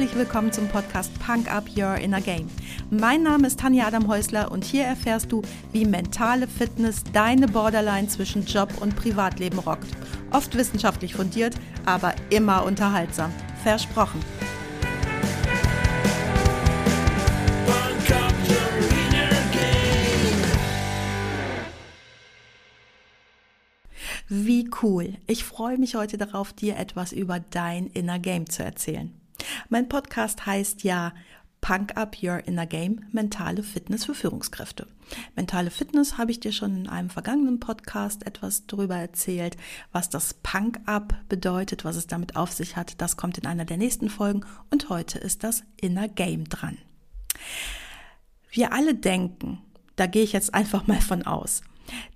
Herzlich willkommen zum Podcast Punk Up Your Inner Game. Mein Name ist Tanja Adam Häusler und hier erfährst du, wie mentale Fitness deine Borderline zwischen Job und Privatleben rockt. Oft wissenschaftlich fundiert, aber immer unterhaltsam. Versprochen. Wie cool. Ich freue mich heute darauf, dir etwas über dein Inner Game zu erzählen. Mein Podcast heißt ja Punk Up Your Inner Game, mentale Fitness für Führungskräfte. Mentale Fitness habe ich dir schon in einem vergangenen Podcast etwas darüber erzählt, was das Punk Up bedeutet, was es damit auf sich hat. Das kommt in einer der nächsten Folgen und heute ist das Inner Game dran. Wir alle denken, da gehe ich jetzt einfach mal von aus,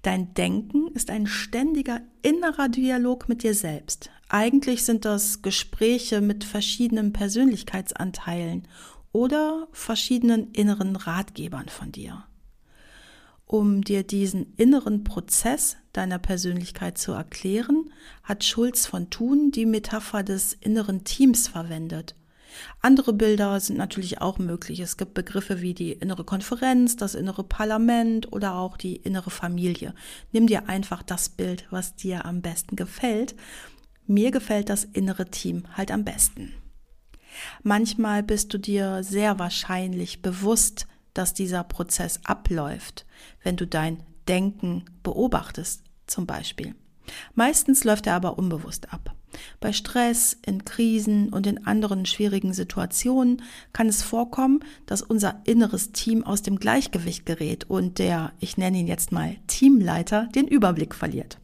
Dein Denken ist ein ständiger innerer Dialog mit dir selbst. Eigentlich sind das Gespräche mit verschiedenen Persönlichkeitsanteilen oder verschiedenen inneren Ratgebern von dir. Um dir diesen inneren Prozess deiner Persönlichkeit zu erklären, hat Schulz von Thun die Metapher des inneren Teams verwendet. Andere Bilder sind natürlich auch möglich. Es gibt Begriffe wie die innere Konferenz, das innere Parlament oder auch die innere Familie. Nimm dir einfach das Bild, was dir am besten gefällt. Mir gefällt das innere Team halt am besten. Manchmal bist du dir sehr wahrscheinlich bewusst, dass dieser Prozess abläuft, wenn du dein Denken beobachtest, zum Beispiel. Meistens läuft er aber unbewusst ab. Bei Stress, in Krisen und in anderen schwierigen Situationen kann es vorkommen, dass unser inneres Team aus dem Gleichgewicht gerät und der, ich nenne ihn jetzt mal Teamleiter, den Überblick verliert.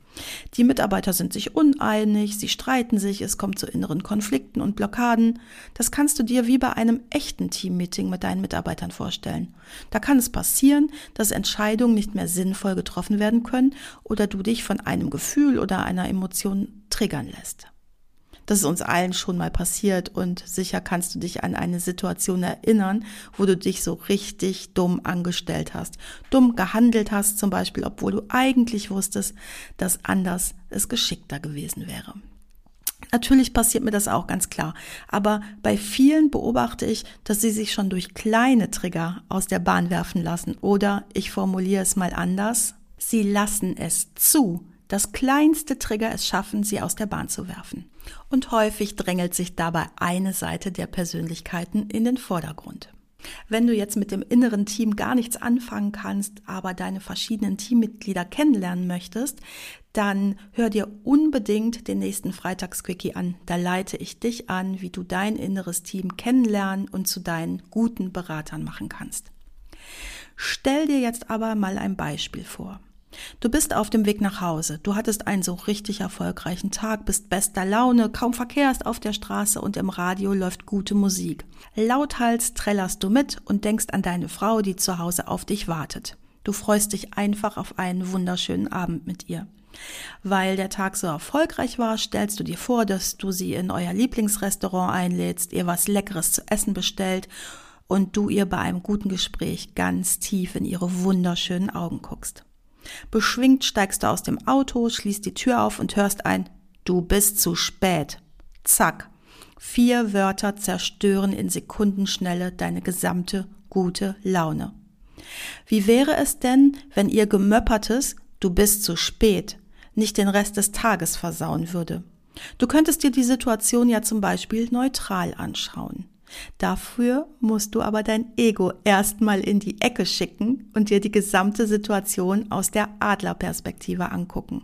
Die Mitarbeiter sind sich uneinig, sie streiten sich, es kommt zu inneren Konflikten und Blockaden. Das kannst du dir wie bei einem echten Teammeeting mit deinen Mitarbeitern vorstellen. Da kann es passieren, dass Entscheidungen nicht mehr sinnvoll getroffen werden können oder du dich von einem Gefühl oder einer Emotion triggern lässt. Das ist uns allen schon mal passiert und sicher kannst du dich an eine Situation erinnern, wo du dich so richtig dumm angestellt hast, dumm gehandelt hast zum Beispiel, obwohl du eigentlich wusstest, dass anders es geschickter gewesen wäre. Natürlich passiert mir das auch ganz klar, aber bei vielen beobachte ich, dass sie sich schon durch kleine Trigger aus der Bahn werfen lassen. Oder ich formuliere es mal anders, sie lassen es zu, das kleinste Trigger es schaffen, sie aus der Bahn zu werfen. Und häufig drängelt sich dabei eine Seite der Persönlichkeiten in den Vordergrund. Wenn du jetzt mit dem inneren Team gar nichts anfangen kannst, aber deine verschiedenen Teammitglieder kennenlernen möchtest, dann hör dir unbedingt den nächsten Freitagsquickie an. Da leite ich dich an, wie du dein inneres Team kennenlernen und zu deinen guten Beratern machen kannst. Stell dir jetzt aber mal ein Beispiel vor. Du bist auf dem Weg nach Hause. Du hattest einen so richtig erfolgreichen Tag, bist bester Laune, kaum Verkehr ist auf der Straße und im Radio läuft gute Musik. Lauthals trällerst du mit und denkst an deine Frau, die zu Hause auf dich wartet. Du freust dich einfach auf einen wunderschönen Abend mit ihr. Weil der Tag so erfolgreich war, stellst du dir vor, dass du sie in euer Lieblingsrestaurant einlädst, ihr was Leckeres zu essen bestellt und du ihr bei einem guten Gespräch ganz tief in ihre wunderschönen Augen guckst. Beschwingt steigst du aus dem Auto, schließt die Tür auf und hörst ein Du bist zu spät. Zack. Vier Wörter zerstören in Sekundenschnelle deine gesamte gute Laune. Wie wäre es denn, wenn ihr gemöppertes Du bist zu spät nicht den Rest des Tages versauen würde? Du könntest dir die Situation ja zum Beispiel neutral anschauen. Dafür musst du aber dein Ego erstmal in die Ecke schicken und dir die gesamte Situation aus der Adlerperspektive angucken.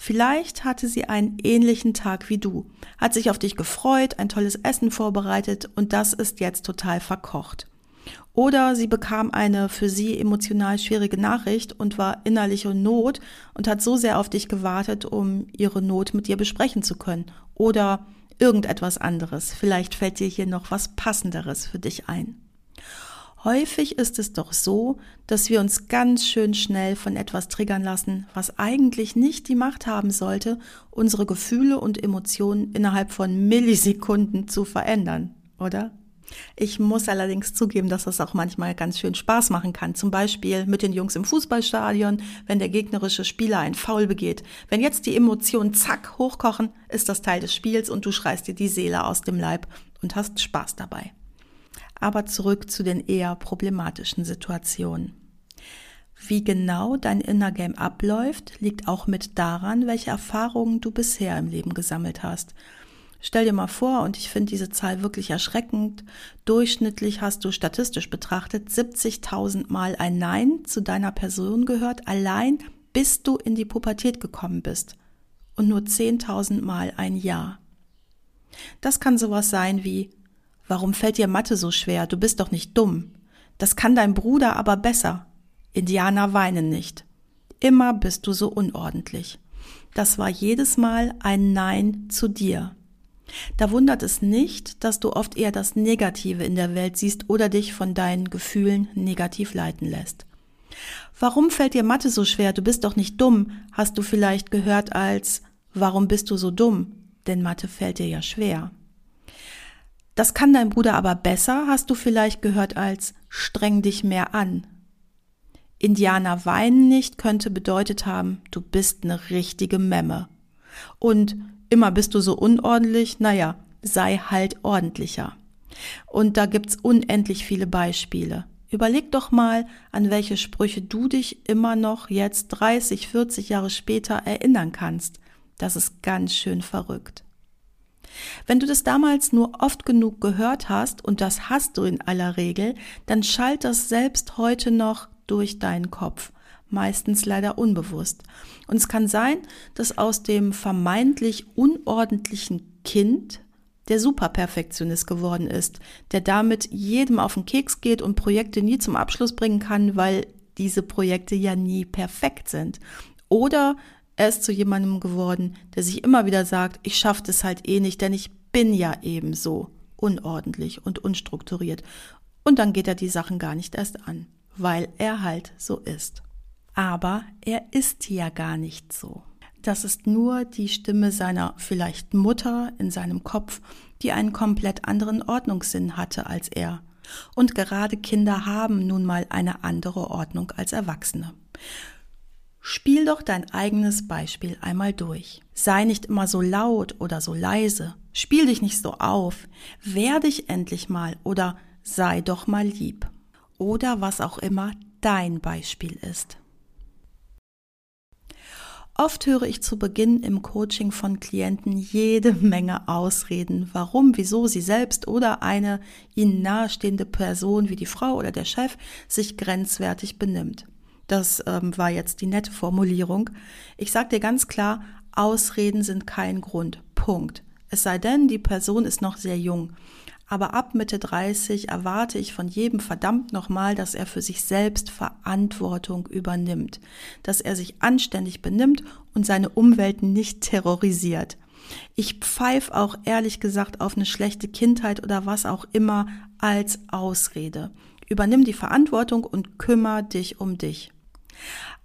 Vielleicht hatte sie einen ähnlichen Tag wie du, hat sich auf dich gefreut, ein tolles Essen vorbereitet und das ist jetzt total verkocht. Oder sie bekam eine für sie emotional schwierige Nachricht und war innerlich in Not und hat so sehr auf dich gewartet, um ihre Not mit dir besprechen zu können. Oder irgendetwas anderes. Vielleicht fällt dir hier noch was Passenderes für dich ein. Häufig ist es doch so, dass wir uns ganz schön schnell von etwas triggern lassen, was eigentlich nicht die Macht haben sollte, unsere Gefühle und Emotionen innerhalb von Millisekunden zu verändern, oder? Ich muss allerdings zugeben, dass das auch manchmal ganz schön Spaß machen kann. Zum Beispiel mit den Jungs im Fußballstadion, wenn der gegnerische Spieler ein Foul begeht. Wenn jetzt die Emotionen zack hochkochen, ist das Teil des Spiels und du schreist dir die Seele aus dem Leib. und hast Spaß dabei. Aber zurück zu den eher problematischen Situationen. Wie genau dein Inner Game abläuft, liegt auch mit daran, welche Erfahrungen du bisher im Leben gesammelt hast. Stell dir mal vor, und ich finde diese Zahl wirklich erschreckend, durchschnittlich hast du statistisch betrachtet 70.000 Mal ein Nein zu deiner Person gehört, allein bis du in die Pubertät gekommen bist. Und nur 10.000 Mal ein Ja. Das kann sowas sein wie, warum fällt dir Mathe so schwer? Du bist doch nicht dumm. Das kann dein Bruder aber besser. Indianer weinen nicht. Immer bist du so unordentlich. Das war jedes Mal ein Nein zu dir. Da wundert es nicht, dass du oft eher das Negative in der Welt siehst oder dich von deinen Gefühlen negativ leiten lässt. Warum fällt dir Mathe so schwer? Du bist doch nicht dumm, hast du vielleicht gehört als Warum bist du so dumm? Denn Mathe fällt dir ja schwer. Das kann dein Bruder aber besser, hast du vielleicht gehört als Streng dich mehr an. Indianer weinen nicht könnte bedeutet haben, du bist eine richtige Memme. Und immer bist du so unordentlich, naja, sei halt ordentlicher. Und da gibt's unendlich viele Beispiele. Überleg doch mal, an welche Sprüche du dich immer noch jetzt 30, 40 Jahre später erinnern kannst. Das ist ganz schön verrückt. Wenn du das damals nur oft genug gehört hast, und das hast du in aller Regel, dann schallt das selbst heute noch durch deinen Kopf meistens leider unbewusst. Und es kann sein, dass aus dem vermeintlich unordentlichen Kind der Superperfektionist geworden ist, der damit jedem auf den Keks geht und Projekte nie zum Abschluss bringen kann, weil diese Projekte ja nie perfekt sind. Oder er ist zu jemandem geworden, der sich immer wieder sagt, ich schaffe das halt eh nicht, denn ich bin ja eben so unordentlich und unstrukturiert. Und dann geht er die Sachen gar nicht erst an, weil er halt so ist. Aber er ist ja gar nicht so. Das ist nur die Stimme seiner vielleicht Mutter in seinem Kopf, die einen komplett anderen Ordnungssinn hatte als er. Und gerade Kinder haben nun mal eine andere Ordnung als Erwachsene. Spiel doch dein eigenes Beispiel einmal durch. Sei nicht immer so laut oder so leise. Spiel dich nicht so auf. Wehr dich endlich mal oder sei doch mal lieb. Oder was auch immer dein Beispiel ist. Oft höre ich zu Beginn im Coaching von Klienten jede Menge Ausreden, warum, wieso sie selbst oder eine ihnen nahestehende Person wie die Frau oder der Chef sich grenzwertig benimmt. Das ähm, war jetzt die nette Formulierung. Ich sage dir ganz klar, Ausreden sind kein Grund. Punkt. Es sei denn, die Person ist noch sehr jung aber ab Mitte 30 erwarte ich von jedem verdammt nochmal, dass er für sich selbst Verantwortung übernimmt, dass er sich anständig benimmt und seine Umwelt nicht terrorisiert. Ich pfeif auch ehrlich gesagt auf eine schlechte Kindheit oder was auch immer als Ausrede. Übernimm die Verantwortung und kümmere dich um dich.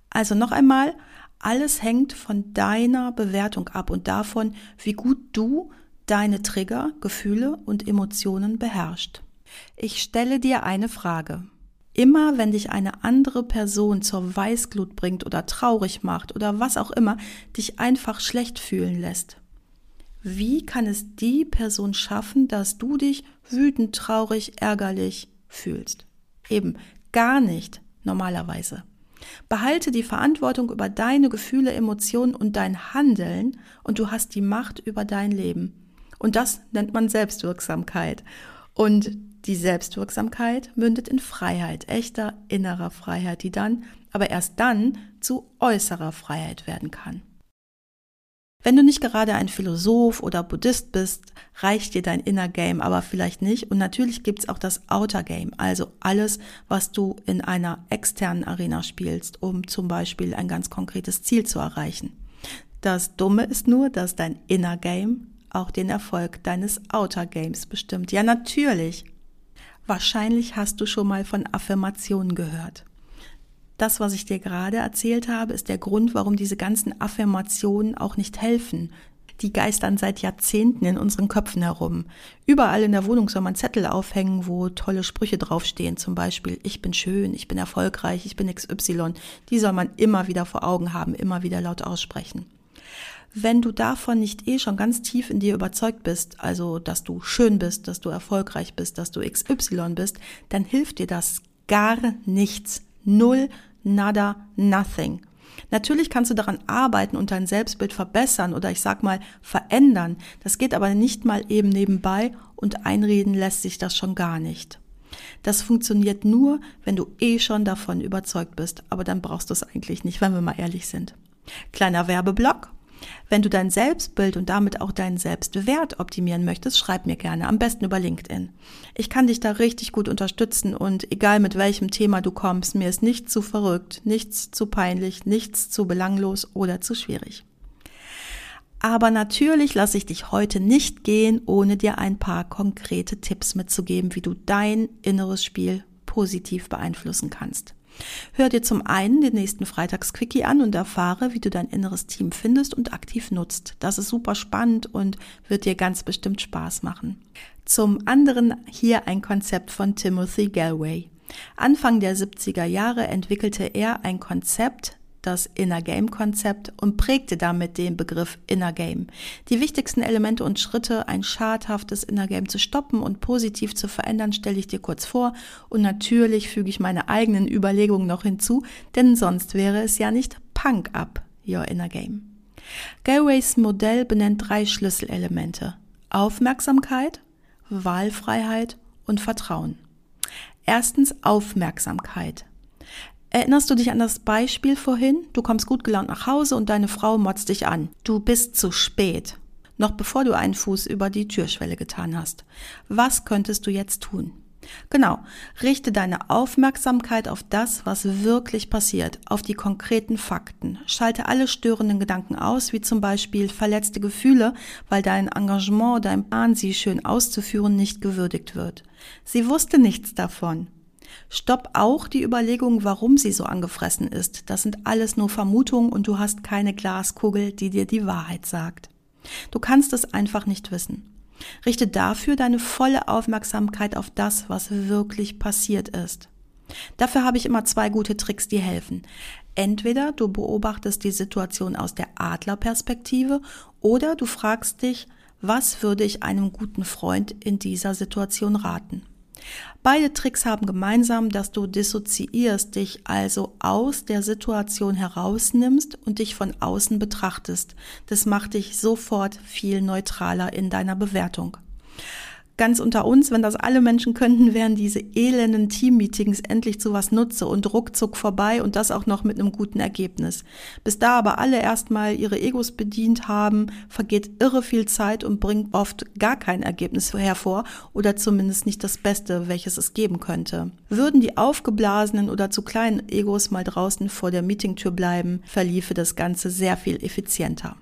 Also noch einmal, alles hängt von deiner Bewertung ab und davon, wie gut du deine Trigger, Gefühle und Emotionen beherrscht. Ich stelle dir eine Frage. Immer wenn dich eine andere Person zur Weißglut bringt oder traurig macht oder was auch immer, dich einfach schlecht fühlen lässt. Wie kann es die Person schaffen, dass du dich wütend, traurig, ärgerlich fühlst? Eben gar nicht normalerweise. Behalte die Verantwortung über deine Gefühle, Emotionen und dein Handeln und du hast die Macht über dein Leben. Und das nennt man Selbstwirksamkeit. Und die Selbstwirksamkeit mündet in Freiheit, echter innerer Freiheit, die dann, aber erst dann zu äußerer Freiheit werden kann. Wenn du nicht gerade ein Philosoph oder Buddhist bist, reicht dir dein Inner Game aber vielleicht nicht. Und natürlich gibt's auch das Outer Game, also alles, was du in einer externen Arena spielst, um zum Beispiel ein ganz konkretes Ziel zu erreichen. Das Dumme ist nur, dass dein Inner Game auch den Erfolg deines Outer Games bestimmt. Ja, natürlich. Wahrscheinlich hast du schon mal von Affirmationen gehört. Das, was ich dir gerade erzählt habe, ist der Grund, warum diese ganzen Affirmationen auch nicht helfen. Die geistern seit Jahrzehnten in unseren Köpfen herum. Überall in der Wohnung soll man Zettel aufhängen, wo tolle Sprüche draufstehen. Zum Beispiel, ich bin schön, ich bin erfolgreich, ich bin XY. Die soll man immer wieder vor Augen haben, immer wieder laut aussprechen. Wenn du davon nicht eh schon ganz tief in dir überzeugt bist, also dass du schön bist, dass du erfolgreich bist, dass du XY bist, dann hilft dir das gar nichts. Null, nada, nothing. Natürlich kannst du daran arbeiten und dein Selbstbild verbessern oder ich sag mal verändern. Das geht aber nicht mal eben nebenbei und einreden lässt sich das schon gar nicht. Das funktioniert nur, wenn du eh schon davon überzeugt bist, aber dann brauchst du es eigentlich nicht, wenn wir mal ehrlich sind. Kleiner Werbeblock. Wenn du dein Selbstbild und damit auch deinen Selbstwert optimieren möchtest, schreib mir gerne, am besten über LinkedIn. Ich kann dich da richtig gut unterstützen und egal mit welchem Thema du kommst, mir ist nichts zu verrückt, nichts zu peinlich, nichts zu belanglos oder zu schwierig. Aber natürlich lasse ich dich heute nicht gehen, ohne dir ein paar konkrete Tipps mitzugeben, wie du dein inneres Spiel positiv beeinflussen kannst. Hör dir zum einen den nächsten Freitagsquickie an und erfahre, wie du dein inneres Team findest und aktiv nutzt. Das ist super spannend und wird dir ganz bestimmt Spaß machen. Zum anderen hier ein Konzept von Timothy Galway. Anfang der 70er Jahre entwickelte er ein Konzept, das Inner Game Konzept und prägte damit den Begriff Inner Game. Die wichtigsten Elemente und Schritte, ein schadhaftes Inner Game zu stoppen und positiv zu verändern, stelle ich dir kurz vor und natürlich füge ich meine eigenen Überlegungen noch hinzu, denn sonst wäre es ja nicht Punk Up Your Inner Game. Galways Modell benennt drei Schlüsselelemente. Aufmerksamkeit, Wahlfreiheit und Vertrauen. Erstens Aufmerksamkeit. Erinnerst du dich an das Beispiel vorhin? Du kommst gut gelaunt nach Hause und deine Frau motzt dich an. Du bist zu spät. Noch bevor du einen Fuß über die Türschwelle getan hast. Was könntest du jetzt tun? Genau, richte deine Aufmerksamkeit auf das, was wirklich passiert, auf die konkreten Fakten. Schalte alle störenden Gedanken aus, wie zum Beispiel verletzte Gefühle, weil dein Engagement, dein Plan, sie schön auszuführen, nicht gewürdigt wird. Sie wusste nichts davon. Stopp auch die Überlegung, warum sie so angefressen ist. Das sind alles nur Vermutungen und du hast keine Glaskugel, die dir die Wahrheit sagt. Du kannst es einfach nicht wissen. Richte dafür deine volle Aufmerksamkeit auf das, was wirklich passiert ist. Dafür habe ich immer zwei gute Tricks, die helfen. Entweder du beobachtest die Situation aus der Adlerperspektive oder du fragst dich, was würde ich einem guten Freund in dieser Situation raten? Beide Tricks haben gemeinsam, dass du dissoziierst, dich also aus der Situation herausnimmst und dich von außen betrachtest. Das macht dich sofort viel neutraler in deiner Bewertung ganz unter uns, wenn das alle Menschen könnten, wären diese elenden Teammeetings endlich zu was Nutze und ruckzuck vorbei und das auch noch mit einem guten Ergebnis. Bis da aber alle erstmal ihre Egos bedient haben, vergeht irre viel Zeit und bringt oft gar kein Ergebnis hervor oder zumindest nicht das Beste, welches es geben könnte. Würden die aufgeblasenen oder zu kleinen Egos mal draußen vor der Meetingtür bleiben, verliefe das Ganze sehr viel effizienter.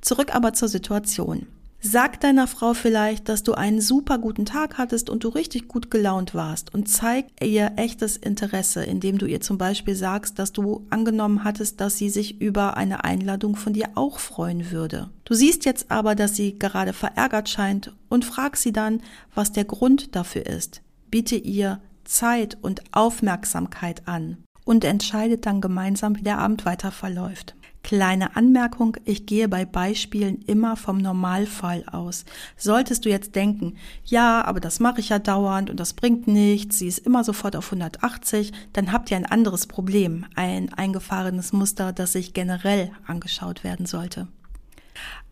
Zurück aber zur Situation. Sag deiner Frau vielleicht, dass du einen super guten Tag hattest und du richtig gut gelaunt warst und zeig ihr echtes Interesse, indem du ihr zum Beispiel sagst, dass du angenommen hattest, dass sie sich über eine Einladung von dir auch freuen würde. Du siehst jetzt aber, dass sie gerade verärgert scheint und frag sie dann, was der Grund dafür ist. Biete ihr Zeit und Aufmerksamkeit an und entscheidet dann gemeinsam, wie der Abend weiter verläuft. Kleine Anmerkung, ich gehe bei Beispielen immer vom Normalfall aus. Solltest du jetzt denken, ja, aber das mache ich ja dauernd und das bringt nichts, sie ist immer sofort auf 180, dann habt ihr ein anderes Problem, ein eingefahrenes Muster, das sich generell angeschaut werden sollte.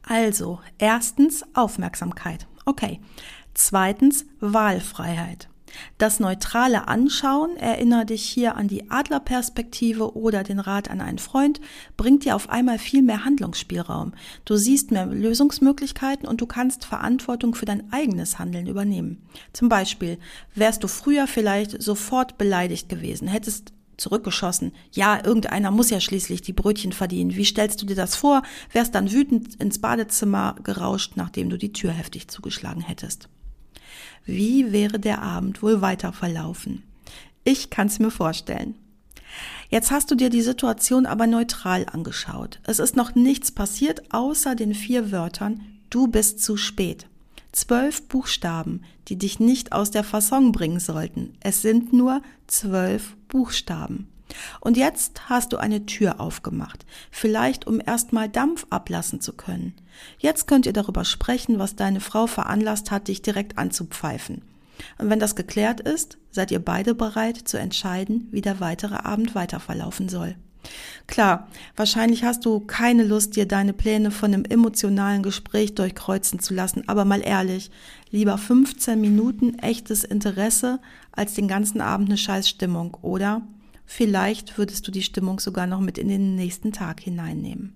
Also, erstens Aufmerksamkeit. Okay. Zweitens Wahlfreiheit. Das neutrale Anschauen, erinnere dich hier an die Adlerperspektive oder den Rat an einen Freund, bringt dir auf einmal viel mehr Handlungsspielraum. Du siehst mehr Lösungsmöglichkeiten und du kannst Verantwortung für dein eigenes Handeln übernehmen. Zum Beispiel, wärst du früher vielleicht sofort beleidigt gewesen, hättest zurückgeschossen. Ja, irgendeiner muss ja schließlich die Brötchen verdienen. Wie stellst du dir das vor? Wärst dann wütend ins Badezimmer gerauscht, nachdem du die Tür heftig zugeschlagen hättest. Wie wäre der Abend wohl weiter verlaufen? Ich kann es mir vorstellen. Jetzt hast du dir die Situation aber neutral angeschaut. Es ist noch nichts passiert außer den vier Wörtern Du bist zu spät. Zwölf Buchstaben, die dich nicht aus der Fasson bringen sollten. Es sind nur zwölf Buchstaben. Und jetzt hast du eine Tür aufgemacht, vielleicht um erstmal Dampf ablassen zu können. Jetzt könnt ihr darüber sprechen, was deine Frau veranlasst hat, dich direkt anzupfeifen. Und wenn das geklärt ist, seid ihr beide bereit zu entscheiden, wie der weitere Abend weiter verlaufen soll. Klar, wahrscheinlich hast du keine Lust, dir deine Pläne von einem emotionalen Gespräch durchkreuzen zu lassen, aber mal ehrlich, lieber 15 Minuten echtes Interesse als den ganzen Abend eine Scheißstimmung, oder? Vielleicht würdest du die Stimmung sogar noch mit in den nächsten Tag hineinnehmen.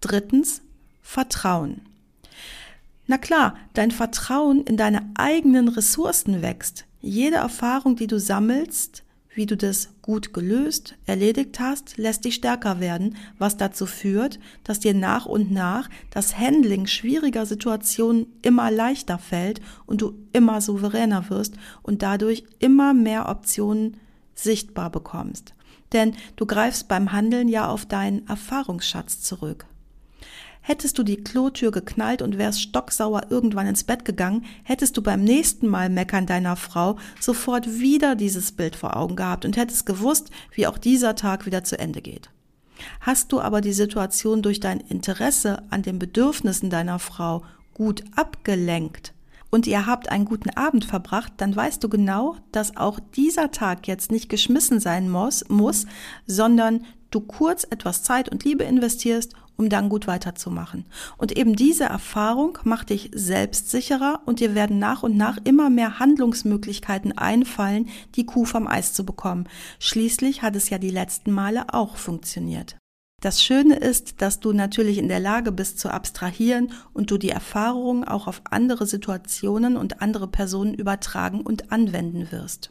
Drittens, Vertrauen. Na klar, dein Vertrauen in deine eigenen Ressourcen wächst. Jede Erfahrung, die du sammelst, wie du das gut gelöst, erledigt hast, lässt dich stärker werden, was dazu führt, dass dir nach und nach das Handling schwieriger Situationen immer leichter fällt und du immer souveräner wirst und dadurch immer mehr Optionen sichtbar bekommst. Denn du greifst beim Handeln ja auf deinen Erfahrungsschatz zurück. Hättest du die Klotür geknallt und wärst stocksauer irgendwann ins Bett gegangen, hättest du beim nächsten Mal meckern deiner Frau sofort wieder dieses Bild vor Augen gehabt und hättest gewusst, wie auch dieser Tag wieder zu Ende geht. Hast du aber die Situation durch dein Interesse an den Bedürfnissen deiner Frau gut abgelenkt, und ihr habt einen guten Abend verbracht, dann weißt du genau, dass auch dieser Tag jetzt nicht geschmissen sein muss, muss sondern du kurz etwas Zeit und Liebe investierst, um dann gut weiterzumachen. Und eben diese Erfahrung macht dich selbstsicherer und dir werden nach und nach immer mehr Handlungsmöglichkeiten einfallen, die Kuh vom Eis zu bekommen. Schließlich hat es ja die letzten Male auch funktioniert. Das Schöne ist, dass du natürlich in der Lage bist zu abstrahieren und du die Erfahrungen auch auf andere Situationen und andere Personen übertragen und anwenden wirst.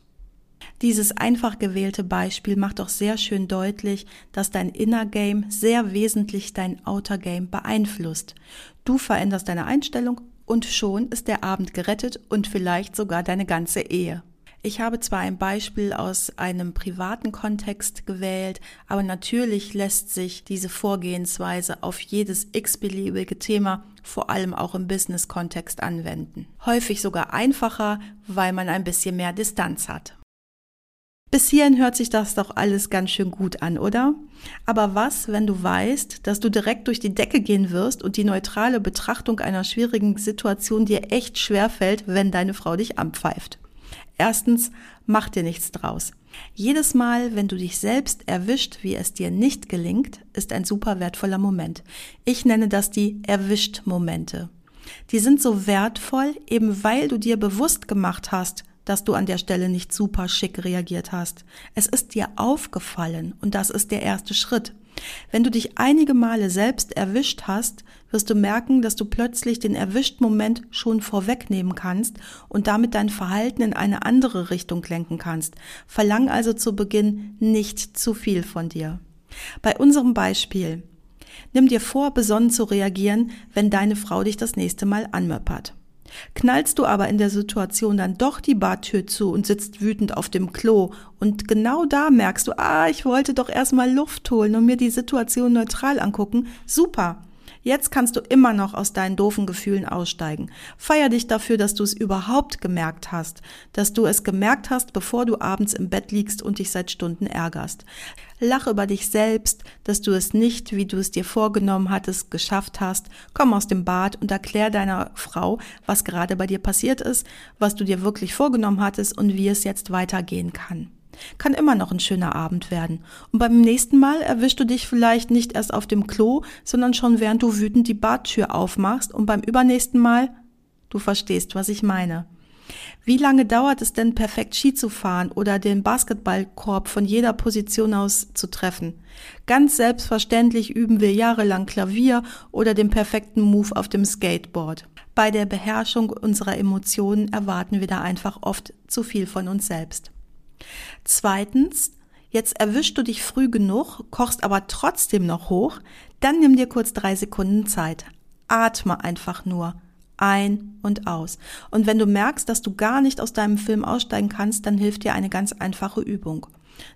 Dieses einfach gewählte Beispiel macht auch sehr schön deutlich, dass dein Inner Game sehr wesentlich dein Outer Game beeinflusst. Du veränderst deine Einstellung und schon ist der Abend gerettet und vielleicht sogar deine ganze Ehe. Ich habe zwar ein Beispiel aus einem privaten Kontext gewählt, aber natürlich lässt sich diese Vorgehensweise auf jedes x-beliebige Thema, vor allem auch im Business-Kontext anwenden. Häufig sogar einfacher, weil man ein bisschen mehr Distanz hat. Bis hierhin hört sich das doch alles ganz schön gut an, oder? Aber was, wenn du weißt, dass du direkt durch die Decke gehen wirst und die neutrale Betrachtung einer schwierigen Situation dir echt schwer fällt, wenn deine Frau dich anpfeift? Erstens, mach dir nichts draus. Jedes Mal, wenn du dich selbst erwischt, wie es dir nicht gelingt, ist ein super wertvoller Moment. Ich nenne das die Erwischt-Momente. Die sind so wertvoll, eben weil du dir bewusst gemacht hast, dass du an der Stelle nicht super schick reagiert hast. Es ist dir aufgefallen und das ist der erste Schritt. Wenn du dich einige Male selbst erwischt hast, wirst du merken, dass du plötzlich den erwischten Moment schon vorwegnehmen kannst und damit dein Verhalten in eine andere Richtung lenken kannst. Verlang also zu Beginn nicht zu viel von dir. Bei unserem Beispiel. Nimm dir vor, besonnen zu reagieren, wenn deine Frau dich das nächste Mal anmöppert. Knallst du aber in der Situation dann doch die Badtür zu und sitzt wütend auf dem Klo und genau da merkst du, ah, ich wollte doch erstmal Luft holen und mir die Situation neutral angucken, super. Jetzt kannst du immer noch aus deinen doofen Gefühlen aussteigen. Feier dich dafür, dass du es überhaupt gemerkt hast, dass du es gemerkt hast, bevor du abends im Bett liegst und dich seit Stunden ärgerst. Lach über dich selbst, dass du es nicht, wie du es dir vorgenommen hattest, geschafft hast. Komm aus dem Bad und erklär deiner Frau, was gerade bei dir passiert ist, was du dir wirklich vorgenommen hattest und wie es jetzt weitergehen kann. Kann immer noch ein schöner Abend werden. Und beim nächsten Mal erwischst du dich vielleicht nicht erst auf dem Klo, sondern schon während du wütend die Badtür aufmachst und beim übernächsten Mal, du verstehst, was ich meine. Wie lange dauert es denn perfekt Ski zu fahren oder den Basketballkorb von jeder Position aus zu treffen? Ganz selbstverständlich üben wir jahrelang Klavier oder den perfekten Move auf dem Skateboard. Bei der Beherrschung unserer Emotionen erwarten wir da einfach oft zu viel von uns selbst. Zweitens, jetzt erwischst du dich früh genug, kochst aber trotzdem noch hoch, dann nimm dir kurz drei Sekunden Zeit. Atme einfach nur ein und aus. Und wenn du merkst, dass du gar nicht aus deinem Film aussteigen kannst, dann hilft dir eine ganz einfache Übung.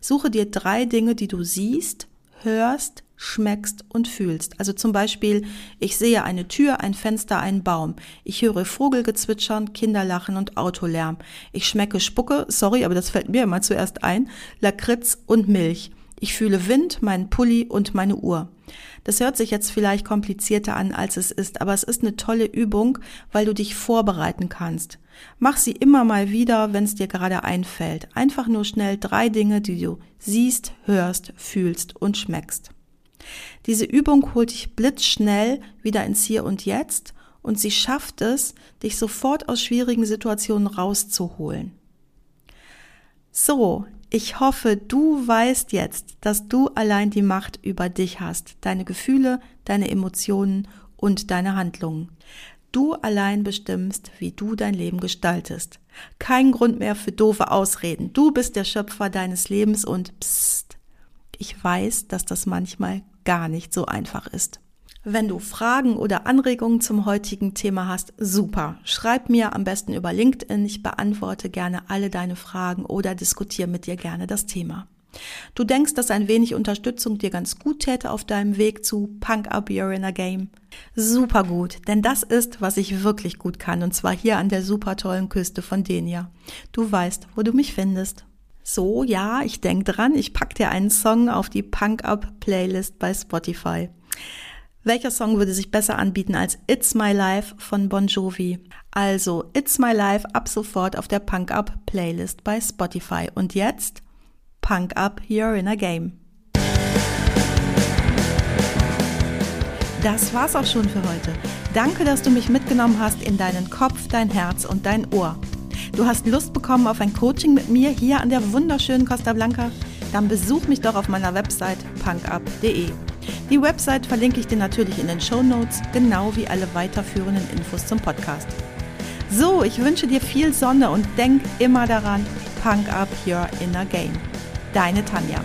Suche dir drei Dinge, die du siehst, hörst, schmeckst und fühlst. Also zum Beispiel, ich sehe eine Tür, ein Fenster, einen Baum. Ich höre Vogelgezwitschern, Kinderlachen und Autolärm. Ich schmecke Spucke, sorry, aber das fällt mir immer zuerst ein, Lakritz und Milch. Ich fühle Wind, meinen Pulli und meine Uhr. Das hört sich jetzt vielleicht komplizierter an, als es ist, aber es ist eine tolle Übung, weil du dich vorbereiten kannst. Mach sie immer mal wieder, wenn es dir gerade einfällt. Einfach nur schnell drei Dinge, die du siehst, hörst, fühlst und schmeckst. Diese Übung holt dich blitzschnell wieder ins Hier und Jetzt und sie schafft es, dich sofort aus schwierigen Situationen rauszuholen. So, ich hoffe, du weißt jetzt, dass du allein die Macht über dich hast, deine Gefühle, deine Emotionen und deine Handlungen. Du allein bestimmst, wie du dein Leben gestaltest. Kein Grund mehr für doofe Ausreden. Du bist der Schöpfer deines Lebens und psst. Ich weiß, dass das manchmal gar nicht so einfach ist. Wenn du Fragen oder Anregungen zum heutigen Thema hast, super. Schreib mir am besten über LinkedIn. Ich beantworte gerne alle deine Fragen oder diskutiere mit dir gerne das Thema. Du denkst, dass ein wenig Unterstützung dir ganz gut täte auf deinem Weg zu Punk Up Your Inner Game? Super gut, denn das ist, was ich wirklich gut kann, und zwar hier an der super tollen Küste von Denia. Du weißt, wo du mich findest. So, ja, ich denk dran, ich pack dir einen Song auf die Punk Up Playlist bei Spotify. Welcher Song würde sich besser anbieten als It's My Life von Bon Jovi? Also It's My Life ab sofort auf der Punk Up Playlist bei Spotify. Und jetzt Punk Up You're in a Game. Das war's auch schon für heute. Danke, dass du mich mitgenommen hast in deinen Kopf, dein Herz und dein Ohr. Du hast Lust bekommen auf ein Coaching mit mir hier an der wunderschönen Costa Blanca? Dann besuch mich doch auf meiner Website punkup.de. Die Website verlinke ich dir natürlich in den Show Notes, genau wie alle weiterführenden Infos zum Podcast. So, ich wünsche dir viel Sonne und denk immer daran, Punk up your inner game. Deine Tanja.